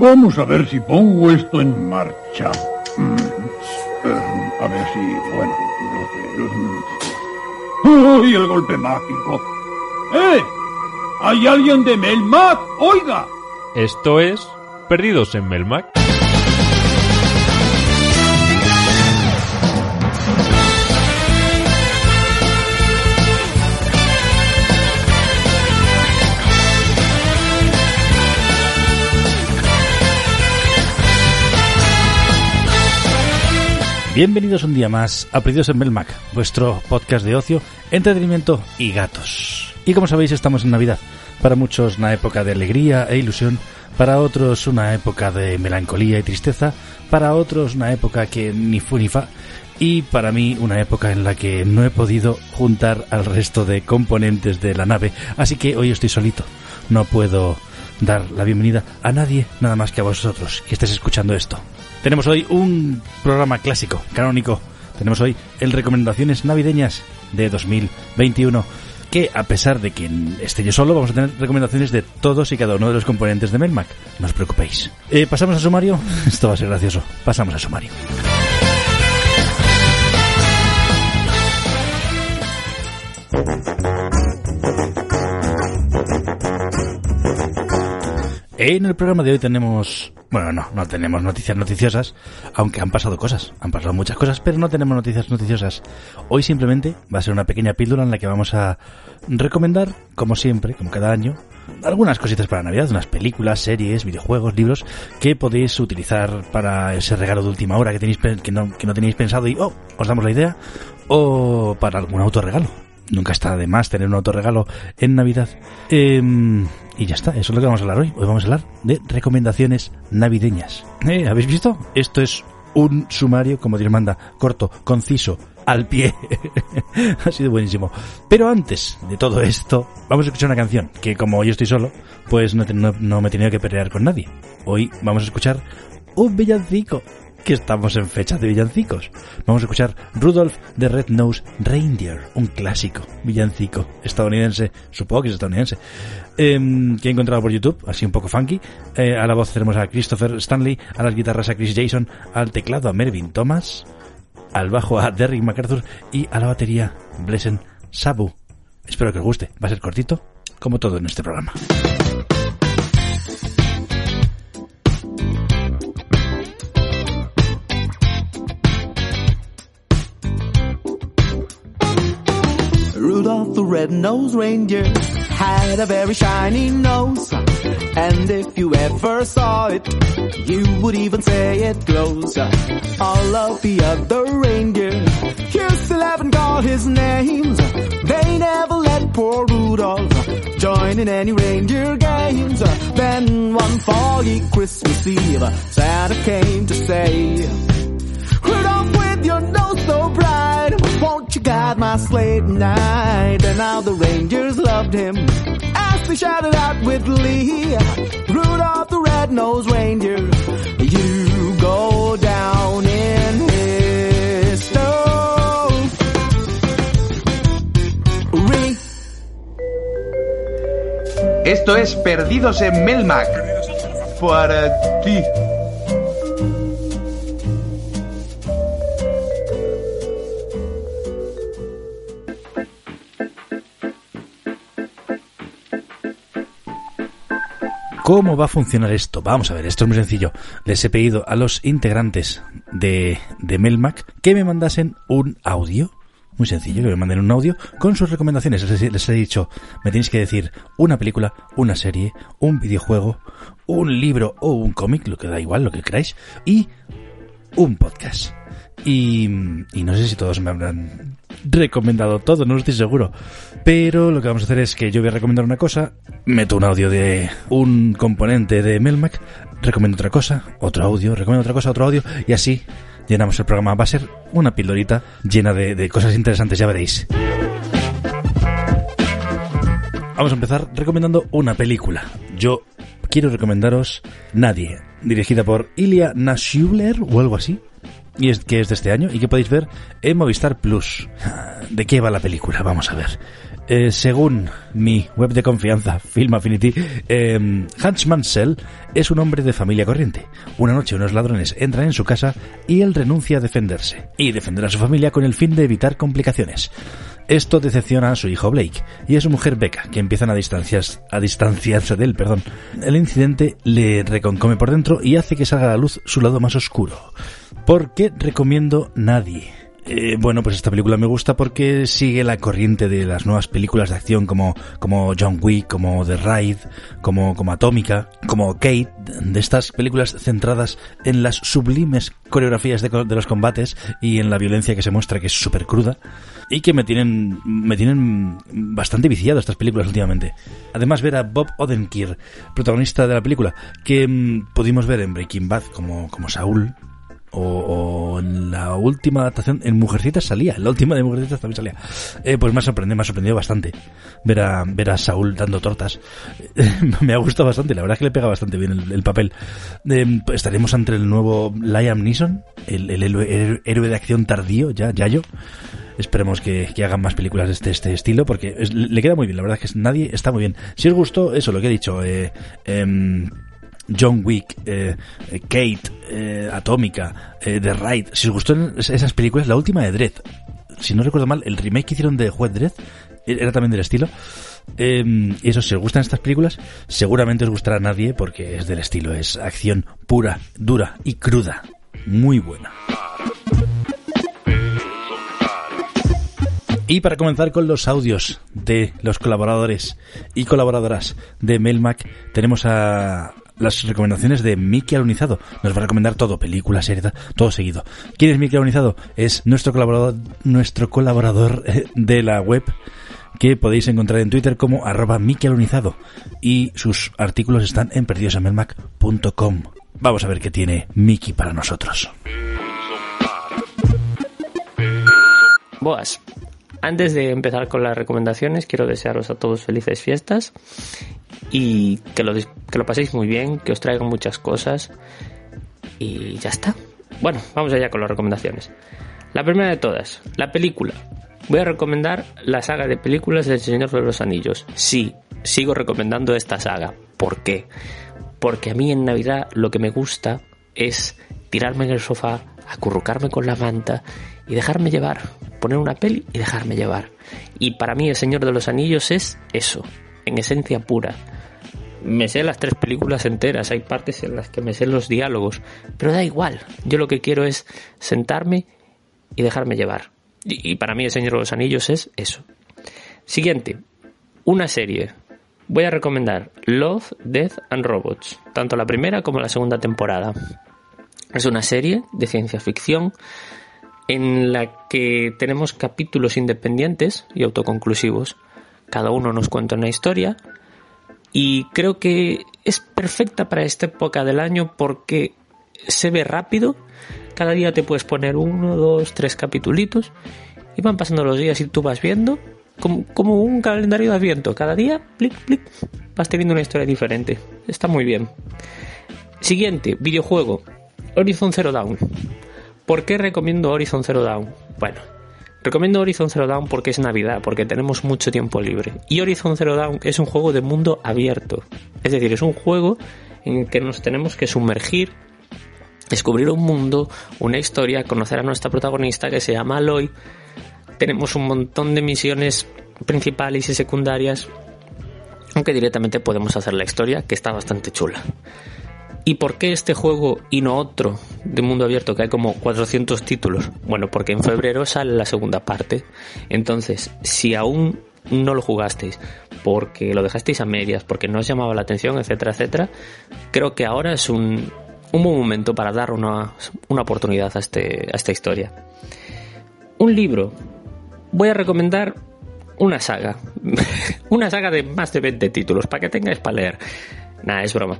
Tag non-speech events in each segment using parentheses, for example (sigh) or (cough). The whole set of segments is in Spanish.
Vamos a ver si pongo esto en marcha. Mm, A ver si, bueno, no sé. ¡Uy, el golpe mágico! ¡Eh! ¿Hay alguien de Melmac? ¡Oiga! Esto es Perdidos en Melmac. Bienvenidos un día más a Perdidos en Melmac, vuestro podcast de ocio, entretenimiento y gatos. Y como sabéis, estamos en Navidad. Para muchos una época de alegría e ilusión, para otros una época de melancolía y tristeza, para otros una época que ni fu ni fa, y para mí una época en la que no he podido juntar al resto de componentes de la nave, así que hoy estoy solito. No puedo dar la bienvenida a nadie nada más que a vosotros que estéis escuchando esto. Tenemos hoy un programa clásico, canónico. Tenemos hoy el Recomendaciones Navideñas de 2021. Que a pesar de que esté yo solo, vamos a tener recomendaciones de todos y cada uno de los componentes de Melmac. No os preocupéis. Eh, ¿Pasamos a sumario? (laughs) Esto va a ser gracioso. Pasamos a sumario. En el programa de hoy tenemos, bueno, no, no tenemos noticias noticiosas, aunque han pasado cosas, han pasado muchas cosas, pero no tenemos noticias noticiosas. Hoy simplemente va a ser una pequeña píldora en la que vamos a recomendar, como siempre, como cada año, algunas cositas para Navidad, unas películas, series, videojuegos, libros que podéis utilizar para ese regalo de última hora que tenéis que no, que no tenéis pensado y oh, os damos la idea, o para algún autorregalo. Nunca está de más tener un autorregalo en Navidad. Em, y ya está, eso es lo que vamos a hablar hoy. Hoy vamos a hablar de recomendaciones navideñas. Eh, ¿Habéis visto? Esto es un sumario, como Dios manda, corto, conciso, al pie. (laughs) ha sido buenísimo. Pero antes de todo esto, vamos a escuchar una canción que como yo estoy solo, pues no, no- no me he tenido que pelear con nadie. Hoy vamos a escuchar un villancico que estamos en fecha de villancicos. Vamos a escuchar Rudolph the Red-Nosed Reindeer, un clásico villancico estadounidense, supongo que es estadounidense, em, que he encontrado por YouTube, así un poco funky. Eh, a la voz tenemos a Christopher Stanley, a las guitarras a Chris Jason, al teclado a Mervyn Thomas, al bajo a Derrick MacArthur y a la batería Blesen Sabu. Espero que os guste, va a ser cortito, como todo en este programa. Red-nosed reindeer had a very shiny nose. And if you ever saw it, you would even say it glows. All of the other reindeer, you still haven't got his names. They never let poor Rudolph join in any reindeer games. Then one foggy Christmas Eve, Santa came to say, Rudolph with your nose so bright, won't you guide my sleigh tonight? And now the reindeers loved him as they shouted out with glee. Rudolph the red-nosed reindeer, you go down in history. Esto es Perdidos en Melmac. Para ti. ¿Cómo va a funcionar esto? Vamos a ver, esto es muy sencillo. Les he pedido a los integrantes de, de Melmac que me mandasen un audio. Muy sencillo, que me manden un audio con sus recomendaciones. Les, les he dicho, me tenéis que decir una película, una serie, un videojuego, un libro o un cómic, lo que da igual, lo que queráis, y un podcast. Y, y no sé si todos me habrán recomendado todo, no estoy seguro. Pero lo que vamos a hacer es que yo voy a recomendar una cosa, meto un audio de un componente de Melmac, recomiendo otra cosa, otro audio, recomiendo otra cosa, otro audio, y así llenamos el programa. Va a ser una pildorita llena de, cosas interesantes, ya veréis. Vamos a empezar recomendando una película. Yo quiero recomendaros Nadie, dirigida por Ilya Nashuler o algo así. Y es que es de este año y que podéis ver en Movistar Plus. (laughs) ¿De qué va la película? Vamos a ver. Eh, según mi web de confianza, Film Affinity, eh, Hans Mansell es un hombre de familia corriente. Una noche unos ladrones entran en su casa y él renuncia a defenderse y defender a su familia con el fin de evitar complicaciones. Esto decepciona a su hijo Blake y a su mujer Becca, que empiezan a, a distanciarse de él. Perdón. El incidente le reconcome por dentro y hace que salga a la luz su lado más oscuro. ¿Por qué recomiendo Nadie? Eh, bueno, pues esta película me gusta porque sigue la corriente de las nuevas películas de acción como, como John Wick, como The Raid, como, como Atómica, como Kate, de estas películas centradas en las sublimes coreografías de, de los combates y en la violencia que se muestra que es súper cruda y que me tienen, me tienen bastante viciado estas películas últimamente. Además ver a Bob Odenkirk, protagonista de la película, que mm, pudimos ver en Breaking Bad como, como Saúl, o, o en la última adaptación en Mujercitas salía, en la última de Mujercitas también salía. Eh, pues me ha sorprendido, me ha sorprendido bastante ver a, ver a Saúl dando tortas. (laughs) me ha gustado bastante, la verdad es que le pega bastante bien el, el papel. Eh, pues estaremos ante el nuevo Liam Neeson, el, el el héroe de acción tardío, ya, Yayo. Esperemos que, que hagan más películas de este, este estilo porque es- le queda muy bien, la verdad es que nadie está muy bien. Si os gustó eso, lo que he dicho, eh, em, John Wick, eh, eh, Kate, eh, Atómica, The Raid. Si os gustó esas películas, la última de Dredd, si no recuerdo mal, el remake que hicieron de Juez Dredd era también del estilo. Y eso, si os gustan estas películas, seguramente os gustará a nadie porque es del estilo, es acción pura, dura y cruda. Muy buena. Y para comenzar con los audios de los colaboradores y colaboradoras de Melmac, tenemos a las recomendaciones de Miki Alunizado. Nos va a recomendar todo, películas, series, todo seguido. ¿Quién es Miki Alunizado? Es nuestro colaborador, nuestro colaborador eh, de la web que podéis encontrar en Twitter como arroba Miki Alunizado y sus artículos están en perdidosenmelmac.com. Vamos a ver qué tiene Miki para nosotros. Boas. Antes de empezar con las recomendaciones, quiero desearos a todos felices fiestas y que lo, que lo paséis muy bien, que os traigan muchas cosas y ya está. Bueno, vamos allá con las recomendaciones. La primera de todas, la película. Voy a recomendar la saga de películas del Señor de los Anillos. Sí, sigo recomendando esta saga. ¿Por qué? Porque a mí en Navidad lo que me gusta es tirarme en el sofá, acurrucarme con la manta y dejarme llevar. Poner una peli y dejarme llevar. Y para mí El Señor de los Anillos es eso, en esencia pura. Me sé las tres películas enteras, hay partes en las que me sé los diálogos, pero da igual. Yo lo que quiero es sentarme y dejarme llevar. Y, para mí El Señor de los Anillos es eso. Siguiente, una serie. Voy a recomendar Love, Death and Robots, tanto la primera como la segunda temporada. Es una serie de ciencia ficción en la que tenemos capítulos independientes y autoconclusivos. Cada uno nos cuenta una historia y creo que es perfecta para esta época del año porque se ve rápido. Cada día te puedes poner uno, dos, tres capitulitos y van pasando los días y tú vas viendo como, como un calendario de adviento. Cada día, plic, plic, vas teniendo una historia diferente. Está muy bien. Siguiente, videojuego. Horizon Zero Dawn. ¿Por qué recomiendo Horizon Zero Dawn? Bueno, recomiendo Horizon Zero Dawn porque es Navidad, porque tenemos mucho tiempo libre. Y Horizon Zero Dawn es un juego de mundo abierto. Es decir, es un juego en que nos tenemos que sumergir, descubrir un mundo, una historia, conocer a nuestra protagonista que se llama Aloy. Tenemos un montón de misiones principales y secundarias, aunque directamente podemos hacer la historia, que está bastante chula. ¿Y por qué este juego y no otro de mundo abierto que hay como 400 títulos? Bueno, porque en febrero sale la segunda parte. Entonces, si aún no lo jugasteis porque lo dejasteis a medias, porque no os llamaba la atención, etcétera, etcétera, creo que ahora es un, un buen momento para dar una, una oportunidad a, este, a esta historia. Un libro. voy a recomendar una saga. (laughs) una saga de más de 20 títulos, para que tengáis para leer. Nada, es broma.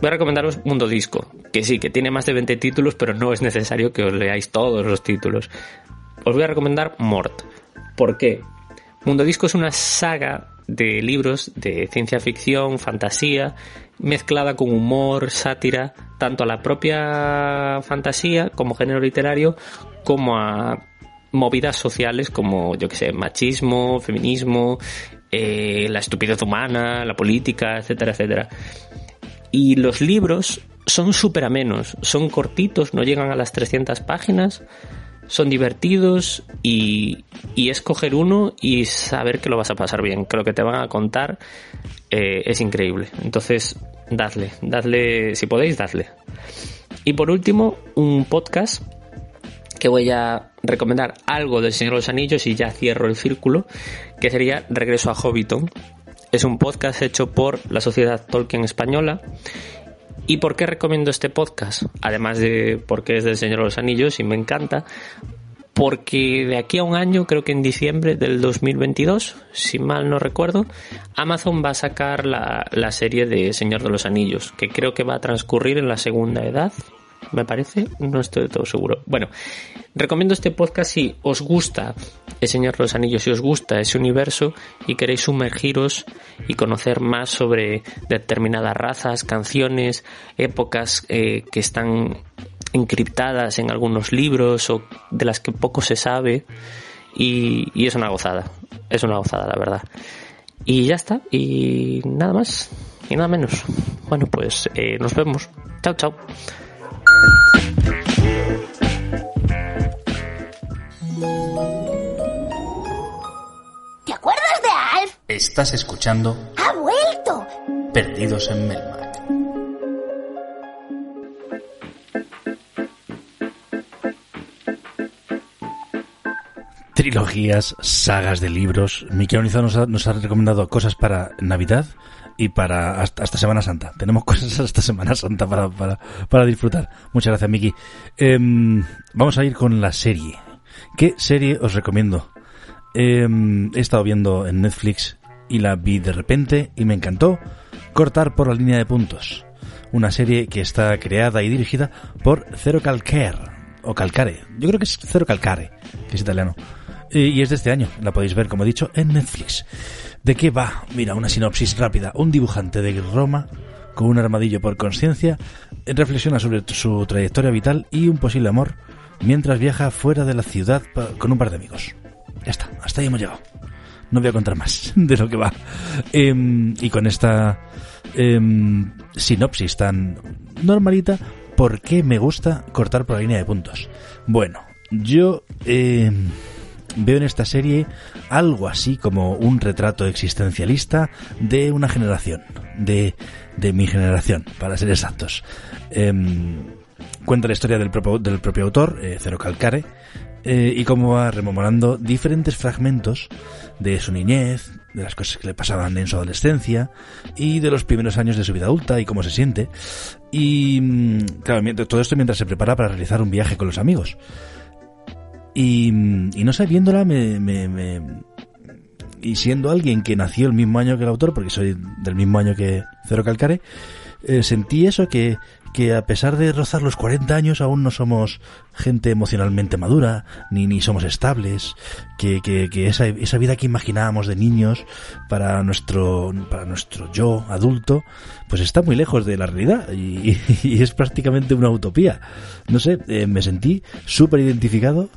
Voy a recomendaros Mundo Disco, que sí, que tiene más de 20 títulos, pero no es necesario que os leáis todos los títulos. Os voy a recomendar Mort. ¿Por qué? Mundo Disco es una saga de libros de ciencia ficción, fantasía, mezclada con humor, sátira, tanto a la propia fantasía como género literario, como a movidas sociales como, yo que sé, machismo, feminismo, eh, la estupidez humana, la política, etcétera, etcétera. Y los libros son súper amenos, son cortitos, no llegan a las 300 páginas, son divertidos y, y escoger uno y saber que lo vas a pasar bien, que lo que te van a contar eh, es increíble. Entonces, dadle, dadle, si podéis, dadle. Y por último, un podcast que voy a recomendar algo del Señor de los Anillos y ya cierro el círculo, que sería Regreso a Hobbiton. Es un podcast hecho por la Sociedad Tolkien Española. ¿Y por qué recomiendo este podcast? Además de porque es del Señor de los Anillos y me encanta, porque de aquí a un año, creo que en diciembre del 2022, si mal no recuerdo, Amazon va a sacar la, la, serie de Señor de los Anillos, que creo que va a transcurrir en la segunda edad, me parece, no estoy de todo seguro. Bueno, recomiendo este podcast si os gusta El Señor de los Anillos, si os gusta ese universo y queréis sumergiros y conocer más sobre determinadas razas, canciones, épocas eh, que están encriptadas en algunos libros o de las que poco se sabe y, y es una gozada, es una gozada la verdad. Y ya está, y nada más, y nada menos. Bueno, pues eh, nos vemos. Chao, chao. ¿Te acuerdas de Alf? Estás escuchando ¡Ha vuelto! Perdidos en Melmac. Trilogías, sagas de libros. Miki nos ha, nos ha recomendado cosas para Navidad y para hasta, Semana Santa. Tenemos (laughs) cosas hasta Semana Santa para, para, para disfrutar. Muchas gracias, Miki. Eh, vamos a ir con la serie. ¿Qué serie os recomiendo? Eh, he estado viendo en Netflix y la vi de repente y me encantó. Cortar por la línea de puntos. Una serie que está creada y dirigida por Cero Calcare. O Calcare. Yo creo que es Cero Calcare, que es italiano. Y es de este año. La podéis ver, como he dicho, en Netflix. ¿De qué va? Mira, una sinopsis rápida. Un dibujante de Roma, con un armadillo por conciencia, reflexiona sobre su trayectoria vital y un posible amor mientras viaja fuera de la ciudad con un par de amigos. Ya está, hasta ahí hemos llegado. No voy a contar más (laughs) de lo que va. Eh, y con esta eh, sinopsis tan normalita, ¿por qué me gusta cortar por la línea de puntos? Bueno, yo... Eh, veo en esta serie algo así como un retrato existencialista de una generación, de, de mi generación, para ser exactos. Eh, cuenta la historia del propio, del propio autor, eh, Cero Calcare, eh, y cómo va rememorando diferentes fragmentos de su niñez, de las cosas que le pasaban en su adolescencia y de los primeros años de su vida adulta y cómo se siente. Y claro, todo esto mientras se prepara para realizar un viaje con los amigos. Y, y no sé, viéndola me, me, me, y siendo alguien que nació el mismo año que el autor, porque soy del mismo año que Cero Calcare, eh, sentí eso que, que a pesar de rozar los 40 años aún no somos gente emocionalmente madura, ni, ni somos estables, que, que, que esa, esa vida que imaginábamos de niños para nuestro, para nuestro yo adulto, pues está muy lejos de la realidad y, (laughs) es prácticamente una utopía. No sé, eh, me sentí súper identificado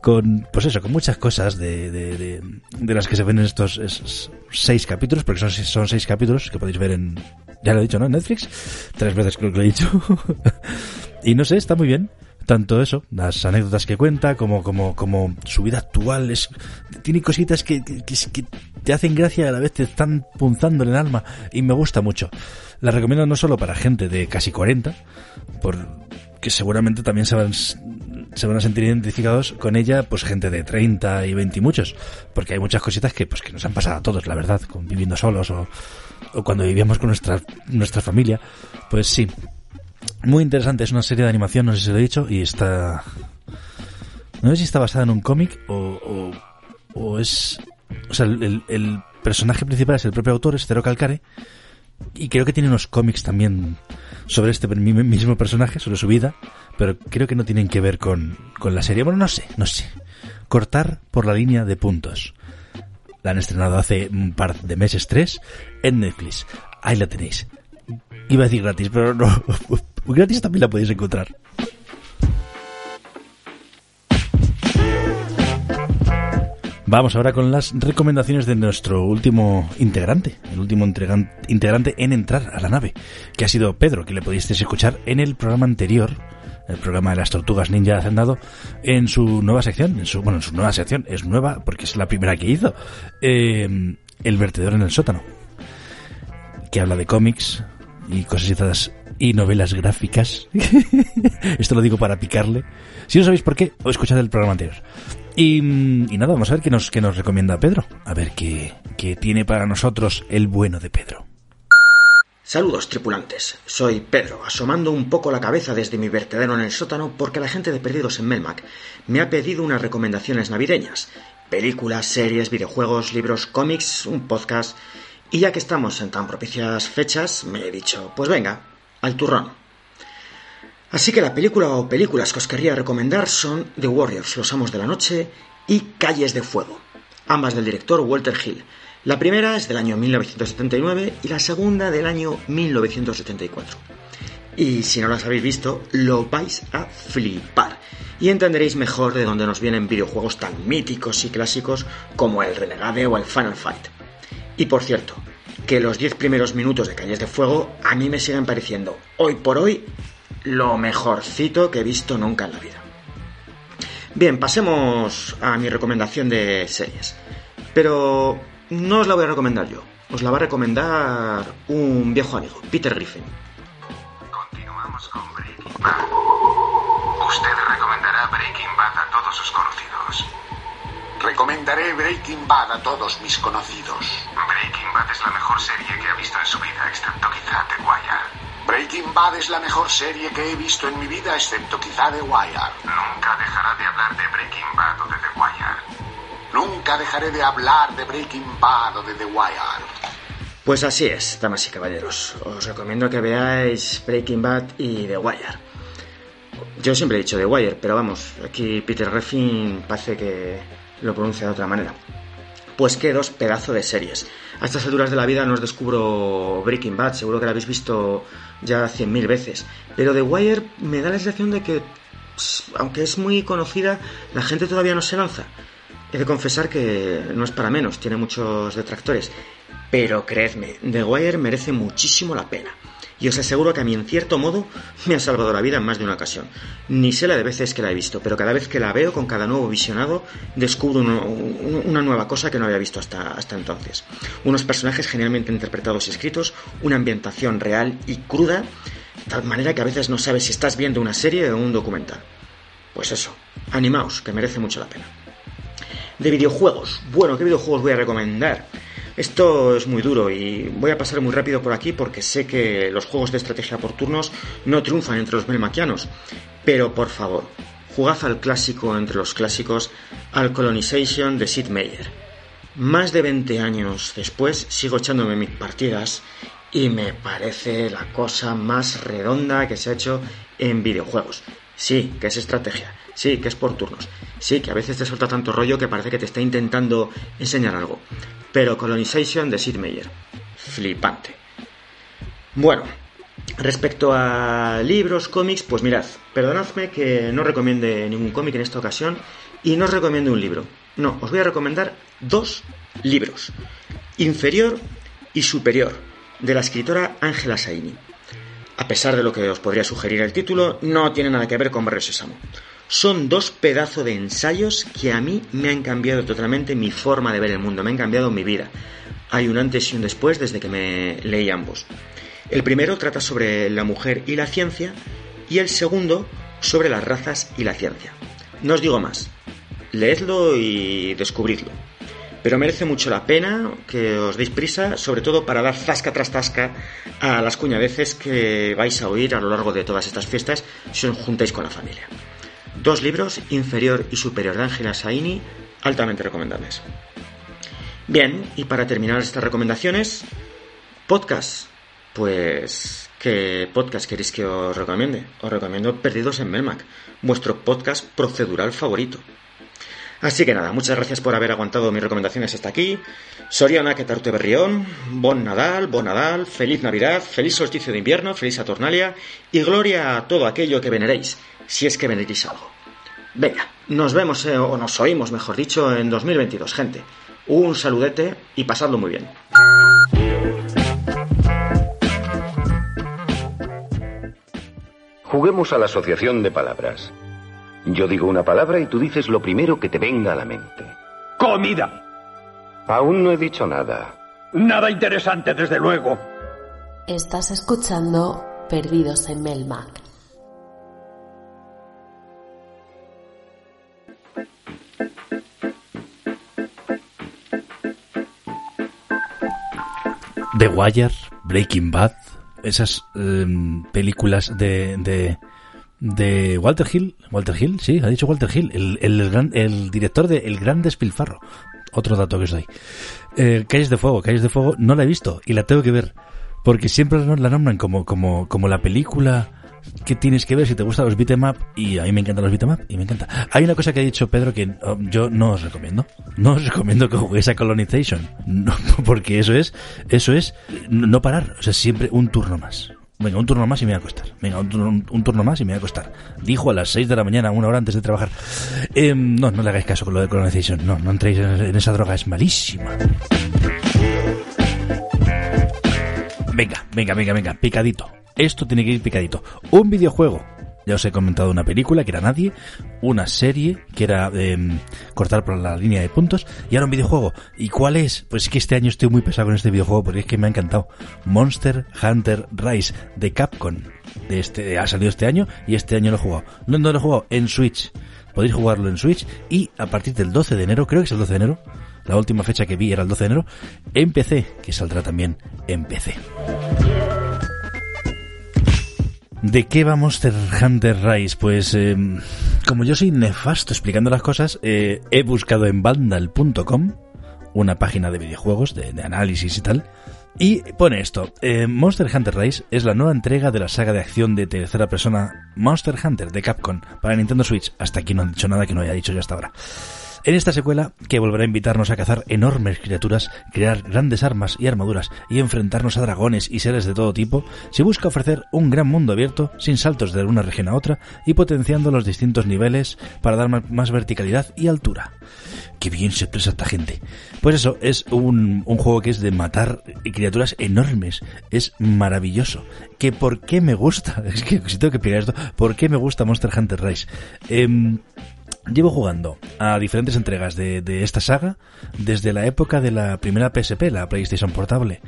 con, pues eso, con muchas cosas de, de, de, las que se ven en estos es, seis capítulos, porque son, son seis capítulos que podéis ver en, ya lo he dicho, ¿no? Netflix. Tres veces creo que lo he dicho. (laughs) y no sé, está muy bien. Tanto eso, las anécdotas que cuenta, como, como, como su vida actual, es, tiene cositas que, que, que te hacen gracia y a la vez te están punzando en el alma. Y me gusta mucho. La recomiendo no solo para gente de casi 40, por, que seguramente también se van, se van a sentir identificados con ella, pues gente de 30 y 20 y muchos, porque hay muchas cositas que, pues, que nos han pasado a todos, la verdad, con viviendo solos o, o cuando vivíamos con nuestra, nuestra familia, pues sí. Muy interesante, es una serie de animación, no sé si lo he dicho, y está... No sé si está basada en un cómic o, o, es... O sea, el, el- personaje principal es el propio autor, es Cero Calcare, y creo que tiene unos cómics también sobre este mi- mismo personaje, sobre su vida, pero creo que no tienen que ver con, con la serie. Bueno, no sé, no sé. Cortar por la línea de puntos. La han estrenado hace un par de meses, tres, en Netflix. Ahí la tenéis. Iba a decir gratis, pero no. (laughs) gratis también la podéis encontrar. Vamos ahora con las recomendaciones de nuestro último integrante, el último integrante en entrar a la nave, que ha sido Pedro, que le pudisteis escuchar en el programa anterior, el programa de las tortugas ninja de Hacendado, en su nueva sección, en su, bueno, en su nueva sección, es nueva porque es la primera que hizo, eh, El vertedero en el sótano, que habla de cómics y cositas y novelas gráficas. (laughs) Esto lo digo para picarle. Si no sabéis por qué, o escuchad el programa anterior. Y, nada, vamos a ver qué nos, qué nos recomienda Pedro. A ver qué, qué tiene para nosotros el bueno de Pedro. Saludos, tripulantes. Soy Pedro, asomando un poco la cabeza desde mi vertedero en el sótano porque la gente de Perdidos en Melmac me ha pedido unas recomendaciones navideñas. Películas, series, videojuegos, libros, cómics, un podcast. Y ya que estamos en tan propicias fechas, me he dicho, pues venga, al turrón. Así que la película o películas que os querría recomendar son The Warriors, Los Amos de la Noche y Calles de Fuego, ambas del director Walter Hill. La primera es del año 1979 y la segunda del año 1974. Y si no las habéis visto, lo vais a flipar. Y entenderéis mejor de dónde nos vienen videojuegos tan míticos y clásicos como el Renegade o el Final Fight. Y por cierto, que los 10 primeros minutos de Calles de Fuego a mí me siguen pareciendo, hoy por hoy, lo mejorcito que he visto nunca en la vida. Bien, pasemos a mi recomendación de series. Pero no os la voy a recomendar yo, os la va a recomendar un viejo amigo, Peter Griffin. Continuamos con Breaking Bad. Usted recomendará Breaking Bad a todos sus conocidos. Recomendaré Breaking Bad a todos mis conocidos. Breaking Bad es la mejor serie que ha visto en su vida, excepto quizá The Wire. Breaking Bad es la mejor serie que he visto en mi vida, excepto quizá The Wire. Nunca dejará de hablar de Breaking Bad o de The Wire. Nunca dejaré de hablar de Breaking Bad o de The Wire. Pues así es, damas y caballeros. Os recomiendo que veáis Breaking Bad y The Wire. Yo siempre he dicho The Wire, pero vamos, aquí Peter Griffin parece que lo pronuncia de otra manera. Pues que dos pedazos de series. A estas alturas de la vida no os descubro Breaking Bad, seguro que la habéis visto ya cien mil veces. Pero The Wire me da la sensación de que, pss, aunque es muy conocida, la gente todavía no se lanza. He de confesar que no es para menos, tiene muchos detractores. Pero creedme, The Wire merece muchísimo la pena. Y os aseguro que a mí, en cierto modo, me ha salvado la vida en más de una ocasión. Ni sé la de veces que la he visto, pero cada vez que la veo, con cada nuevo visionado, descubro una nueva cosa que no había visto hasta, hasta entonces. Unos personajes genialmente interpretados y escritos, una ambientación real y cruda, de tal manera que a veces no sabes si estás viendo una serie o un documental. Pues eso, animaos, que merece mucho la pena. De videojuegos. Bueno, ¿qué videojuegos voy a recomendar? Esto es muy duro y voy a pasar muy rápido por aquí porque sé que los juegos de estrategia por turnos no triunfan entre los melmaquianos. Pero por favor, jugad al clásico entre los clásicos, al Colonization de Sid Meier. Más de 20 años después sigo echándome mis partidas y me parece la cosa más redonda que se ha hecho en videojuegos. Sí, que es estrategia, sí, que es por turnos, sí, que a veces te suelta tanto rollo que parece que te está intentando enseñar algo. Pero Colonization de Sid Meier, flipante. Bueno, respecto a libros, cómics, pues mirad, perdonadme que no recomiende ningún cómic en esta ocasión y no os recomiendo un libro. No, os voy a recomendar dos libros, Inferior y Superior, de la escritora Ángela Saini. A pesar de lo que os podría sugerir el título, no tiene nada que ver con Barrio Sésamo. Son dos pedazos de ensayos que a mí me han cambiado totalmente mi forma de ver el mundo, me han cambiado mi vida. Hay un antes y un después desde que me leí ambos. El primero trata sobre la mujer y la ciencia y el segundo sobre las razas y la ciencia. No os digo más, leedlo y descubridlo. Pero merece mucho la pena que os deis prisa, sobre todo para dar zasca tras zasca a las cuñadeces que vais a oír a lo largo de todas estas fiestas si os juntáis con la familia. Dos libros, Inferior y Superior de Ángela Saini, altamente recomendables. Bien, y para terminar estas recomendaciones, podcast. Pues, ¿qué podcast queréis que os recomiende? Os recomiendo Perdidos en Melmac, vuestro podcast procedural favorito. Así que nada, muchas gracias por haber aguantado mis recomendaciones hasta aquí. Soriana que tarte berrión, bon Nadal, bon Nadal, feliz Navidad, feliz solsticio de invierno, feliz Saturnalia y gloria a todo aquello que veneréis, si es que veneréis algo. Venga, nos vemos, eh, o nos oímos, mejor dicho, en 2022, gente. Un saludete y pasadlo muy bien. Juguemos a la asociación de palabras. Yo digo una palabra y tú dices lo primero que te venga a la mente. Comida. Aún no he dicho nada. Nada interesante, desde luego. Estás escuchando Perdidos en Melmac. The Wire, Breaking Bad, esas em, películas de, de, de Walter Hill, Walter Hill, sí, ha dicho Walter Hill, el, el, gran- el director de El Gran Despilfarro. Otro dato que os doy. Eh, Calles de Fuego, Calles de Fuego no la he visto y la tengo que ver. Porque siempre la nombran como, como, como la película que tienes que ver si te gustan los beat'em y a mí me encantan los beat'em y me encanta. Hay una cosa que ha dicho Pedro que oh, yo no os recomiendo. No os recomiendo que juguéis a Colonization. (laughs) No, porque eso es, eso es no parar. O sea, siempre un turno más. Venga, un turno más y me voy a acostar. Venga, un turno, más y me voy a acostar. Dijo a las 6 de la mañana, una hora antes de trabajar. Eh, no, no le hagáis caso con lo de Colonization. No, no entréis en, en esa droga, es malísima. Venga, venga, venga, venga, picadito. Esto tiene que ir picadito. Un videojuego. Ya os he comentado una película que era Nadie, una serie que era em, cortar por la línea de puntos y ahora un videojuego. ¿Y cuál es? Pues es que este año estoy muy pesado con este videojuego porque es que me ha encantado. Monster Hunter Rise de Capcom. De este, ha salido este año y este año lo he jugado. No, no lo he jugado en Switch. Podéis jugarlo en Switch y a partir del 12 de enero, creo que es el 12 de enero, la última fecha que vi era el 12 de enero, en PC, que saldrá también en PC. ¿De qué va Monster Hunter Rise? Pues eh, como yo soy nefasto explicando las cosas, eh, he buscado en vandal.com una página de videojuegos, de, de análisis y tal, y pone esto, eh, Monster Hunter Rise es la nueva entrega de la saga de acción de tercera persona Monster Hunter de Capcom para Nintendo Switch. Hasta aquí no han dicho nada que no haya dicho yo hasta ahora. En esta secuela, que volverá a invitarnos a cazar enormes criaturas, crear grandes armas y armaduras y enfrentarnos a dragones y seres de todo tipo, se busca ofrecer un gran mundo abierto sin saltos de una región a otra y potenciando los distintos niveles para dar más verticalidad y altura. Qué bien se expresa esta gente. Pues eso, es un, juego que es de matar criaturas enormes. Es maravilloso. ¿Que por qué me gusta? (laughs) Es que si tengo que explicar esto, ¿por qué me gusta Monster Hunter Rise? Em, Llevo jugando a diferentes entregas de, de esta saga desde la época de la primera PSP, la PlayStation Portable.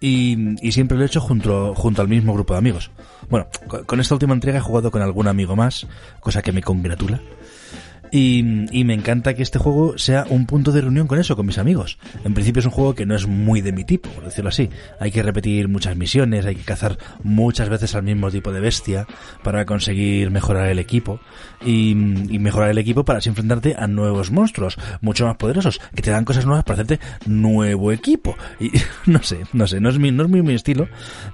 Y, y siempre lo he hecho junto, junto al mismo grupo de amigos. Bueno, co- con esta última entrega he jugado con algún amigo más, cosa que me congratula. Y, me encanta que este juego sea un punto de reunión con eso, con mis amigos. En principio es un juego que no es muy de mi tipo, por decirlo así. Hay que repetir muchas misiones, hay que cazar muchas veces al mismo tipo de bestia para conseguir mejorar el equipo. Y, mejorar el equipo para así enfrentarte a nuevos monstruos, mucho más poderosos, que te dan cosas nuevas para hacerte nuevo equipo. Y (laughs) no sé, no sé, no es mi, no es mi estilo,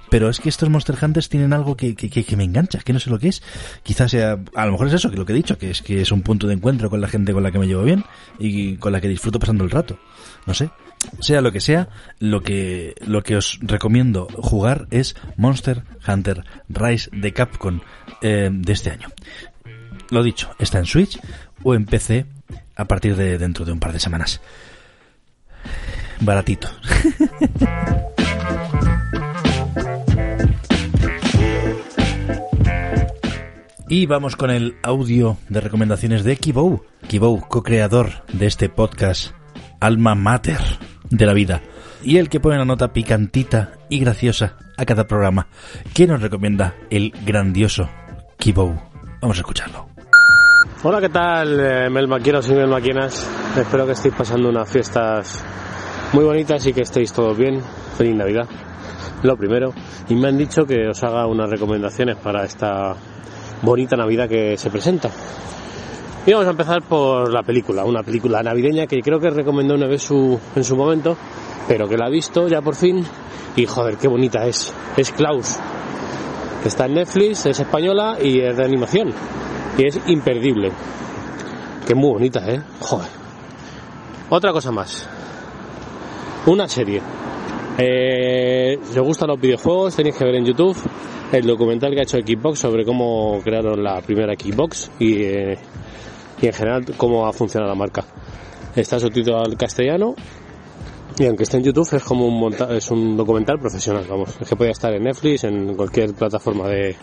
pero es que estos Monster Hunters tienen algo que, que, que, me engancha, que no sé lo que es. Quizás sea, a lo mejor es eso, que lo que he dicho, que es que es un punto de encuentro con la gente con la que me llevo bien y con la que disfruto pasando el rato. No sé. Sea lo que sea, lo que, lo que os recomiendo jugar es Monster Hunter Rise de Capcom eh, de este año. Lo dicho, está en Switch o en PC a partir de dentro de un par de semanas. Baratito. (laughs) Y vamos con el audio de recomendaciones de Kibou. Kibou, co-creador de este podcast Alma Mater de la vida. Y el que pone una nota picantita y graciosa a cada programa. ¿Qué nos recomienda el grandioso Kibou? Vamos a escucharlo. Hola, ¿qué tal, eh, melmaquieros y melmaquienas? Espero que estéis pasando unas fiestas muy bonitas y que estéis todos bien. Feliz Navidad, lo primero. Y me han dicho que os haga unas recomendaciones para esta bonita Navidad que se presenta. Y vamos a empezar por la película, una película navideña que creo que recomendó una vez su, en su momento, pero que la ha visto ya por fin y joder, qué bonita es. Es Klaus. Está en Netflix, es española y es de animación. Y es imperdible. Que muy bonita, ¿eh? Joder. Otra cosa más. Una serie. Eh, si os gustan los videojuegos, tenéis que ver en YouTube el documental que ha hecho Xbox sobre cómo crearon la primera Xbox y, eh, y en general cómo ha funcionado la marca. Está subtitulado al castellano y aunque esté en YouTube es como un monta es un documental profesional, vamos. Es que podía estar en Netflix, en cualquier plataforma de,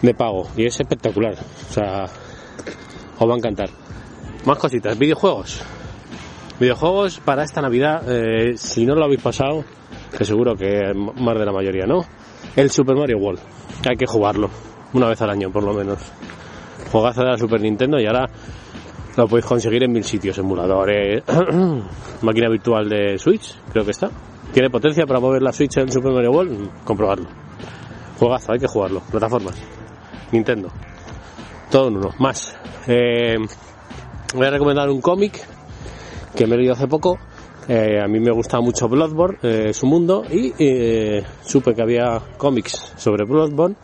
de pago. Y es espectacular. O sea, os va a encantar. Más cositas, videojuegos. Videojuegos para esta Navidad, eh, si no lo habéis pasado, que seguro que más de la mayoría no, el Super Mario World. Hay que jugarlo, una vez al año por lo menos. Juegazo de la Super Nintendo y ahora lo podéis conseguir en mil sitios, emuladores, (clears throat) máquina virtual de Switch, creo que está. ¿Tiene potencia para mover la Switch en Super Mario World? Comprobarlo. Juegazo, hay que jugarlo. Plataformas. Nintendo. Todo en uno. Más. Eh, voy a recomendar un cómic que me he leído hace poco. Eh, a mí me gusta mucho Bloodborne, eh, su mundo, y eh, supe que había cómics sobre Bloodborne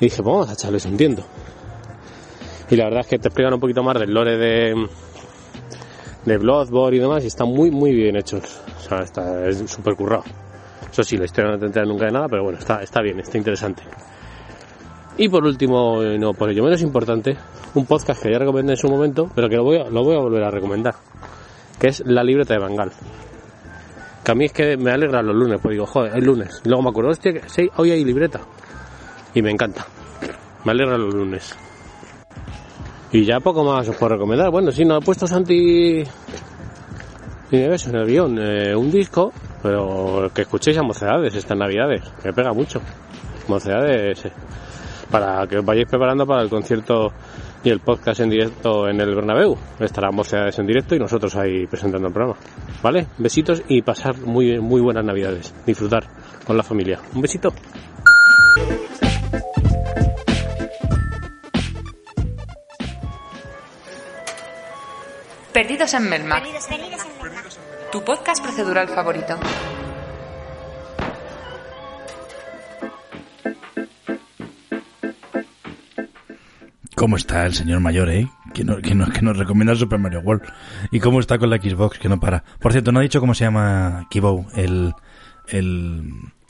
y dije, vamos a echarles un tiento. Y la verdad es que te explican un poquito más del lore de, de Bloodborne y demás, y están muy, muy bien hechos. O sea, está, es súper currado. Eso sí, la historia no te entera nunca de nada, pero bueno, está, está bien, está interesante. Y por último, no por ello menos importante, un podcast que ya recomendé en su momento, pero que lo voy a, lo voy a volver a recomendar, que es La libreta de Bangal. Que a mí es que me alegra los lunes, pues digo, joder, es lunes. Luego me acuerdo, hostia, sí, hoy hay libreta. Y me encanta. Me alegra los lunes. Y ya poco más os puedo recomendar. Bueno, sí, no he puesto Santi Neves en el guion eh, un disco, pero que escuchéis a Mocedades estas navidades, que pega mucho. Mocedades, eh, para que os vayáis preparando para el concierto y el podcast en directo en el Bernabéu. Estarán Mocedades en directo y nosotros ahí presentando el programa. ¿Vale? Besitos y pasar muy, muy buenas navidades. Disfrutar con la familia. Un besito. Perdidos en Melmac. Tu podcast procedural favorito. ¿Cómo está el señor mayor, eh? Que, no, que, no, que nos recomienda Super Mario World. ¿Y cómo está con la Xbox? Que no para. Por cierto, no ha dicho cómo se llama Kibo, el, el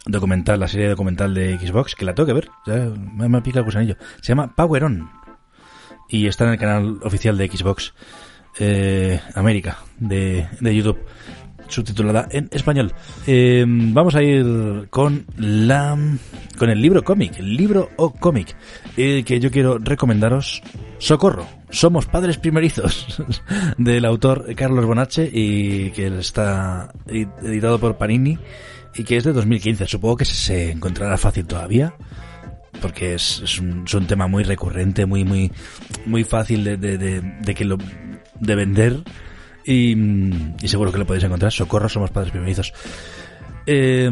documental, la serie documental de Xbox, que la tengo que ver. Ya me, me pica el gusanillo. Se llama Power On. Y está en el canal oficial de Xbox eh, América de, de YouTube subtitulada en español. Eh, vamos a ir con la con el libro cómic, el libro o cómic eh, que yo quiero recomendaros. Socorro, somos padres primerizos (laughs) del autor Carlos Bonache y que está editado por Panini y que es de 2015. Supongo que se encontrará fácil todavía porque es, un tema muy recurrente, muy muy muy fácil de, de, de, de que lo de vender y, seguro que lo podéis encontrar. Socorro, somos padres primerizos. Eh,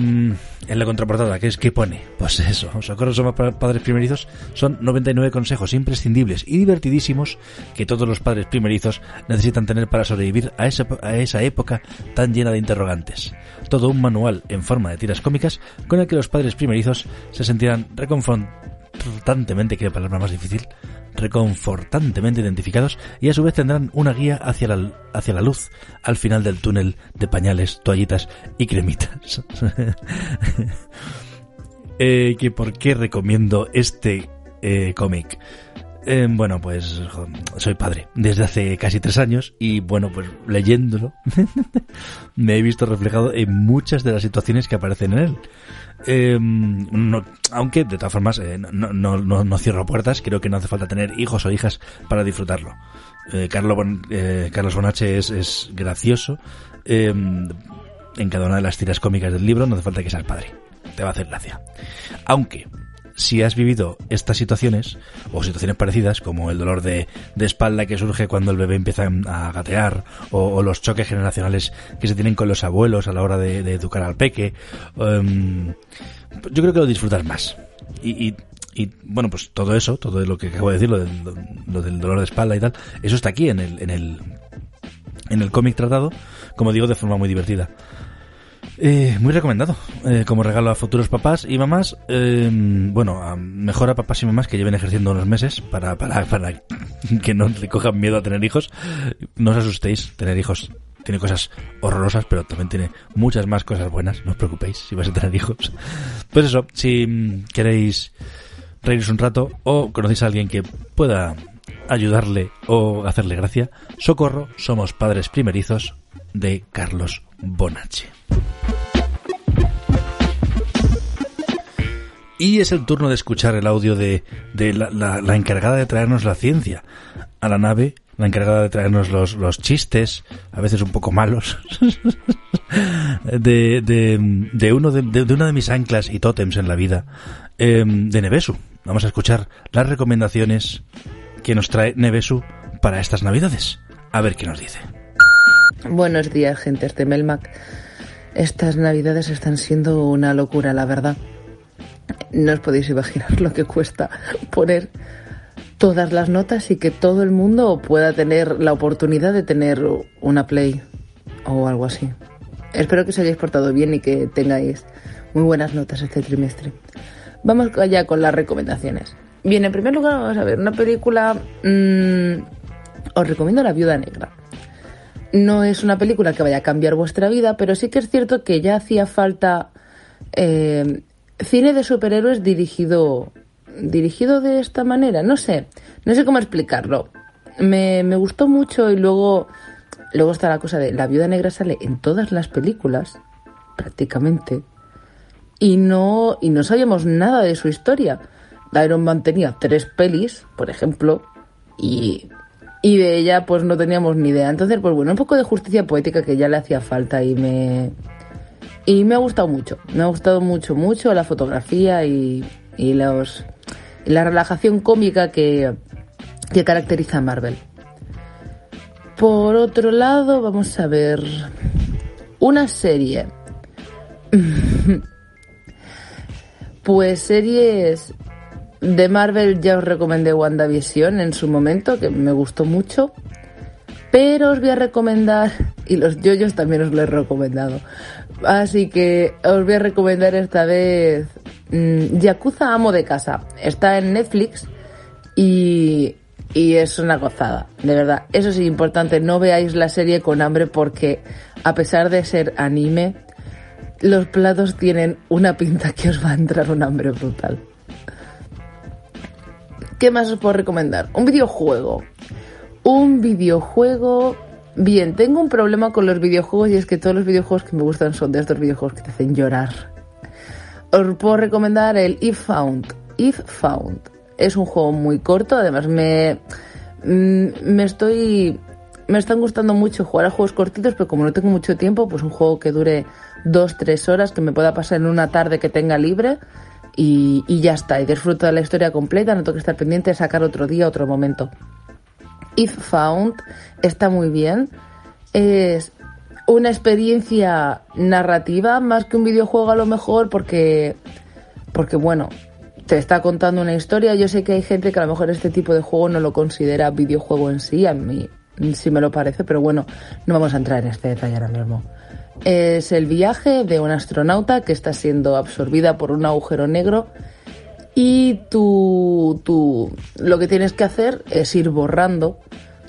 en la contraportada, ¿qué es que pone? Pues eso, Socorro, somos padres primerizos. Son 99 consejos imprescindibles y divertidísimos que todos los padres primerizos necesitan tener para sobrevivir a esa, a esa época tan llena de interrogantes. Todo un manual en forma de tiras cómicas con el que los padres primerizos se sentirán reconfortantemente, que palabra más difícil, reconfortantemente identificados y a su vez tendrán una guía hacia la, hacia la luz al final del túnel de pañales, toallitas y cremitas. (laughs) eh, que ¿Por qué recomiendo este eh, cómic? Eh, bueno, pues soy padre desde hace casi tres años y bueno, pues leyéndolo (laughs) me he visto reflejado en muchas de las situaciones que aparecen en él. Eh, aunque de todas formas eh, no, cierro puertas, creo que no hace falta tener hijos o hijas para disfrutarlo. Eh, Carlos Bonache es, es gracioso en cada una de las tiras cómicas del libro, no hace falta que seas padre, te va a hacer gracia. Aunque si has vivido estas situaciones o situaciones parecidas como el dolor de, de espalda que surge cuando el bebé empieza a gatear o, los choques generacionales que se tienen con los abuelos a la hora de, educar al peque um, yo creo que lo disfrutas más y, y Y bueno, pues todo eso, todo lo que acabo de decir, lo del, lo del dolor de espalda y tal, eso está aquí en el, en el, en el cómic tratado, como digo, de forma muy divertida. Eh, muy recomendado, eh, como regalo a futuros papás y mamás. eh, bueno, a, mejor a papás y mamás que lleven ejerciendo unos meses para, para, para (laughs) que no le cojan miedo a tener hijos. No os asustéis, tener hijos tiene cosas horrorosas, pero también tiene muchas más cosas buenas. No os preocupéis si vais a tener hijos. Pues eso, si mm, queréis reíros un rato o conocéis a alguien que pueda ayudarle o hacerle gracia, Socorro, somos padres primerizos de Carlos Bonacci. Y es el turno de escuchar el audio de, de la, la- la encargada de traernos la ciencia a la nave, la encargada de traernos los, los chistes, a veces un poco malos, (laughs) de, de, de uno de, una de mis anclas y tótems en la vida, eh, de Nevesu. Vamos a escuchar las recomendaciones que nos trae Nevesu para estas navidades. A ver qué nos dice. Buenos días, gentes de Melmac. Estas navidades están siendo una locura, la verdad. No os podéis imaginar lo que cuesta poner todas las notas y que todo el mundo pueda tener la oportunidad de tener una Play o algo así. Espero que os hayáis portado bien y que tengáis muy buenas notas este trimestre. Vamos allá con las recomendaciones. Bien, en primer lugar vamos a ver una película... mm, os recomiendo La Viuda Negra. No es una película que vaya a cambiar vuestra vida, pero sí que es cierto que ya hacía falta eh, cine de superhéroes dirigido dirigido de esta manera. No sé, no sé cómo explicarlo. Me, me gustó mucho y luego luego está la cosa de la viuda negra sale en todas las películas prácticamente y no y no sabíamos nada de su historia. Iron Man tenía tres pelis, por ejemplo, y y de ella pues no teníamos ni idea. Entonces, pues bueno, un poco de justicia poética que ya le hacía falta y me y me ha gustado mucho. Me ha gustado mucho, mucho la fotografía y, y los y la relajación cómica que, que caracteriza a Marvel. Por otro lado, vamos a ver una serie. (laughs) pues series de Marvel ya os recomendé WandaVision en su momento, que me gustó mucho. Pero os voy a recomendar, y los yoyos también os lo he recomendado. Así que os voy a recomendar esta vez mm, Yakuza Amo de Casa. Está en Netflix y, y es una gozada, de verdad. Eso sí, importante, no veáis la serie con hambre porque a pesar de ser anime, los platos tienen una pinta que os va a entrar un hambre brutal. ¿Qué más os puedo recomendar? Un videojuego. Un videojuego. Bien, tengo un problema con los videojuegos y es que todos los videojuegos que me gustan son de estos videojuegos que te hacen llorar. Os puedo recomendar el If Found. If Found. Es un juego muy corto, además me. mm, Me estoy. Me están gustando mucho jugar a juegos cortitos, pero como no tengo mucho tiempo, pues un juego que dure dos, tres horas, que me pueda pasar en una tarde que tenga libre y, y ya está. Y disfruto de la historia completa, no tengo que estar pendiente de sacar otro día, otro momento. If Found está muy bien. Es una experiencia narrativa más que un videojuego a lo mejor porque porque bueno, te está contando una historia. Yo sé que hay gente que a lo mejor este tipo de juego no lo considera videojuego en sí, a mí sí me lo parece, pero bueno, no vamos a entrar en este detalle ahora mismo. Es el viaje de una astronauta que está siendo absorbida por un agujero negro y tú, tú lo que tienes que hacer es ir borrando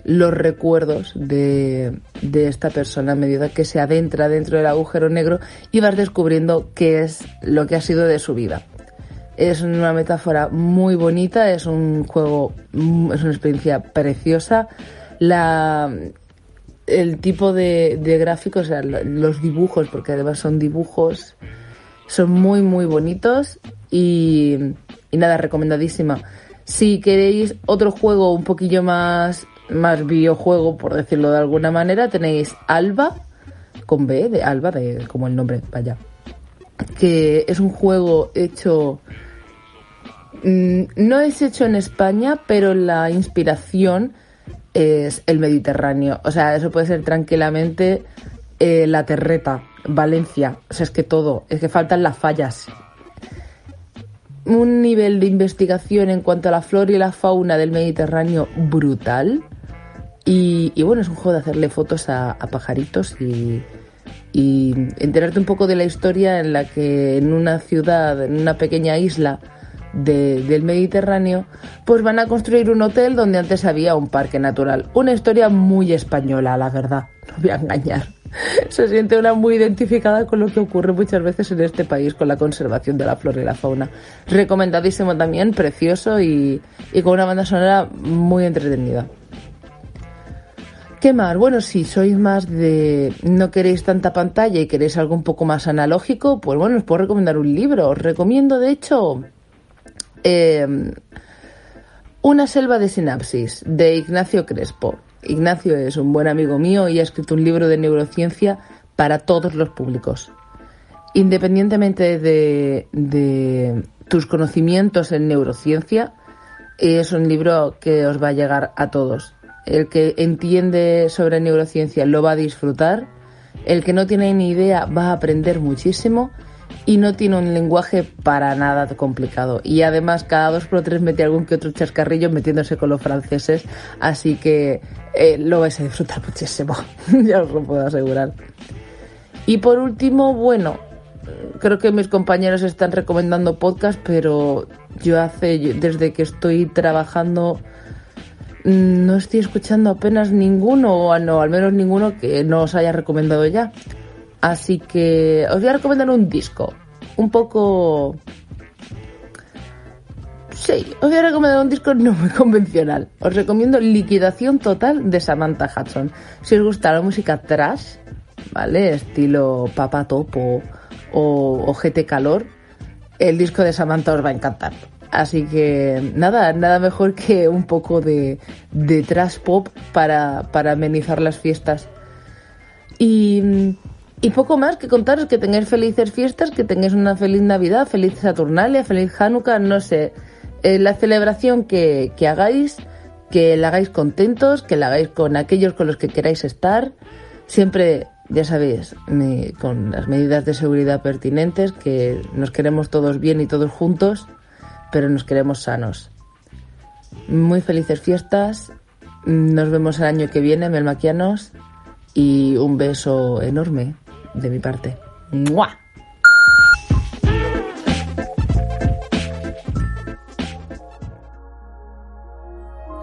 los recuerdos de, de esta persona a medida que se adentra dentro del agujero negro y vas descubriendo qué es lo que ha sido de su vida. Es una metáfora muy bonita, es un juego, es una experiencia preciosa. La, el tipo de, de gráficos, o sea, lo- los dibujos, porque además son dibujos, son muy, muy bonitos y, y nada, recomendadísima. Si queréis otro juego un poquillo más, más videojuego, por decirlo de alguna manera, tenéis Alba, con B, de Alba, de, como el nombre, vaya, que es un juego hecho Mm, no es hecho en España, pero la inspiración es el Mediterráneo. O sea, eso puede ser tranquilamente eh, la Terreta, Valencia. O sea, es que todo, es que faltan las fallas. un nivel de investigación en cuanto a la flora y la fauna del Mediterráneo brutal. Y, y bueno, es un juego de hacerle fotos a, a pajaritos y, y enterarte un poco de la historia en la que en una ciudad, en una pequeña isla de- del Mediterráneo, pues van a construir un hotel donde antes había un parque natural. Una historia muy española, la verdad, no voy a engañar. (laughs) Se siente una muy identificada con lo que ocurre muchas veces en este país con la conservación de la flora y la fauna. Recomendadísimo también, precioso y, y con una banda sonora muy entretenida. ¿Qué más? Bueno, si sois más de no queréis tanta pantalla y queréis algo un poco más analógico, pues bueno, os puedo recomendar un libro. Os recomiendo, de hecho, eh, Una selva de sinapsis, de Ignacio Crespo. Ignacio es un buen amigo mío y ha escrito un libro de neurociencia para todos los públicos. Independientemente de, de tus conocimientos en neurociencia, es un libro que os va a llegar a todos. El que entiende sobre neurociencia lo va a disfrutar, el que no tiene ni idea va a aprender muchísimo y no tiene un lenguaje para nada complicado. Y además cada dos por tres mete algún que otro chascarrillo metiéndose con los franceses, así que eh, lo vais a disfrutar (laughs) muchísimo, (laughs) ya os lo puedo asegurar. Y por último, bueno, creo que mis compañeros están recomendando podcast, pero yo hace, desde que estoy trabajando, no estoy escuchando apenas ninguno, o no, al menos ninguno que no os haya recomendado ya. Así que os voy a recomendar un disco, un poco... Sí, os voy a recomendar un disco no muy (laughs) convencional. Os recomiendo Liquidación Total de Samantha Hudson. Si os gusta la música trash, ¿vale? Estilo Papa Topo o, GT Calor, el disco de Samantha os va a encantar. Así que nada, nada mejor que un poco de, de trash pop para, para amenizar las fiestas. Y, y poco más que contaros que tengáis felices fiestas, que tengáis una feliz Navidad, feliz Saturnalia, feliz Hanukkah, no sé. Eh, la celebración que, que hagáis, que la hagáis contentos, que la hagáis con aquellos con los que queráis estar. Siempre, ya sabéis, con las medidas de seguridad pertinentes, que nos queremos todos bien y todos juntos, pero nos queremos sanos. Muy felices fiestas. Nos vemos el año que viene, melmaquianos. Y un beso enorme de mi parte. ¡Mua!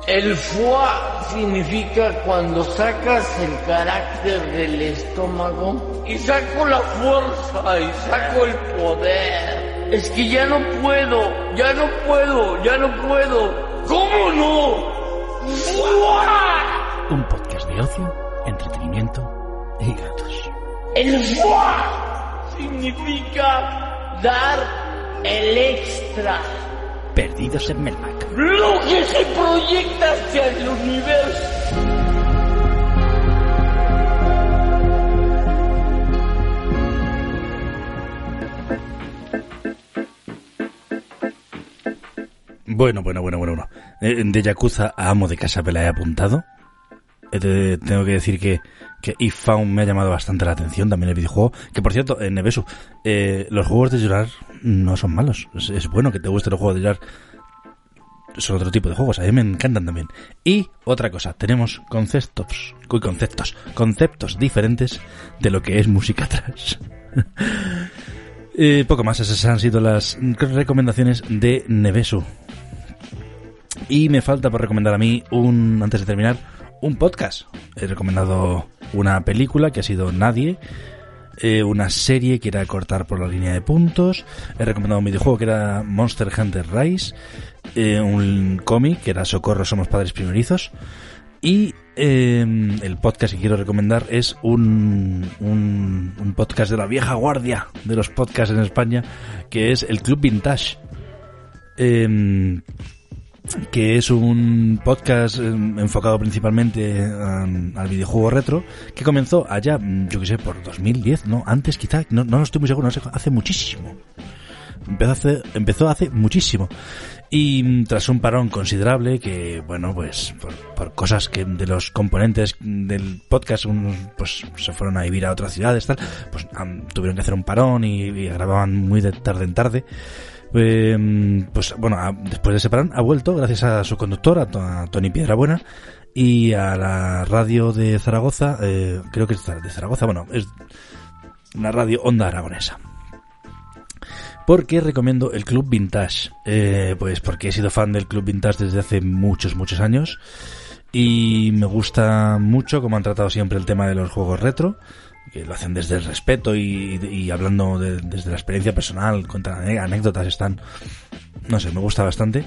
El foie significa cuando sacas el carácter del estómago y saco la fuerza y saco el poder. Es que ya no puedo, ya no puedo, ya no puedo. ¿Cómo no? Un podcast de ocio, entretenimiento y gatos. El foie significa dar el extra. Perdidos en Melmac. Lo que se proyecta hacia el universo. Bueno, bueno, bueno, bueno, bueno. Eh, De Yakuza a Amo de Casa me la he apuntado. Te- tengo que decir que, que If me ha llamado bastante la atención, también el videojuego. Que por cierto, en Nevesu, eh, los juegos de llorar no son malos. Es, bueno que te gusten los juegos de llorar. Son otro tipo de juegos, a mí me encantan también. Y otra cosa, tenemos conceptos, conceptos, conceptos diferentes de lo que es música (laughs) trash. Eh, poco más, esas han sido las recomendaciones de Nevesu. Y me falta por recomendar a mí un, antes de terminar, un podcast. He recomendado una película que ha sido Nadie, eh, una serie que era cortar por la línea de puntos, he recomendado un videojuego que era Monster Hunter Rise, eh, un cómic que era Socorro Somos Padres Primerizos, y eh, el podcast que quiero recomendar es un, un, un podcast de la vieja guardia de los podcasts en España, que es el Club Vintage. Em, que es un podcast em, enfocado principalmente al videojuego retro, que comenzó allá, mm, yo que sé, por 2010, ¿no? Antes quizá, no, no estoy muy seguro, no sé, hace muchísimo. Empezó hace, empezó hace muchísimo. Y mm, tras un parón considerable, que bueno, pues por, cosas que de los componentes del podcast, unos pues se fueron a vivir a otras ciudades, tal, pues am, tuvieron que hacer un parón y, y grababan muy de tarde en tarde. Eh, pues bueno, después de separar, ha vuelto gracias a su conductor, a, To- a Tony Piedrabuena, y a la radio de Zaragoza, eh, creo que es de Zaragoza, bueno, es una radio Onda Aragonesa. Porque recomiendo el Club Vintage. Eh, pues porque he sido fan del Club Vintage desde hace muchos, muchos años. Y me gusta mucho cómo han tratado siempre el tema de los juegos retro. Que lo hacen desde el respeto y, y hablando de- desde la experiencia personal, cuentan anécdotas, están... No sé, me gusta bastante.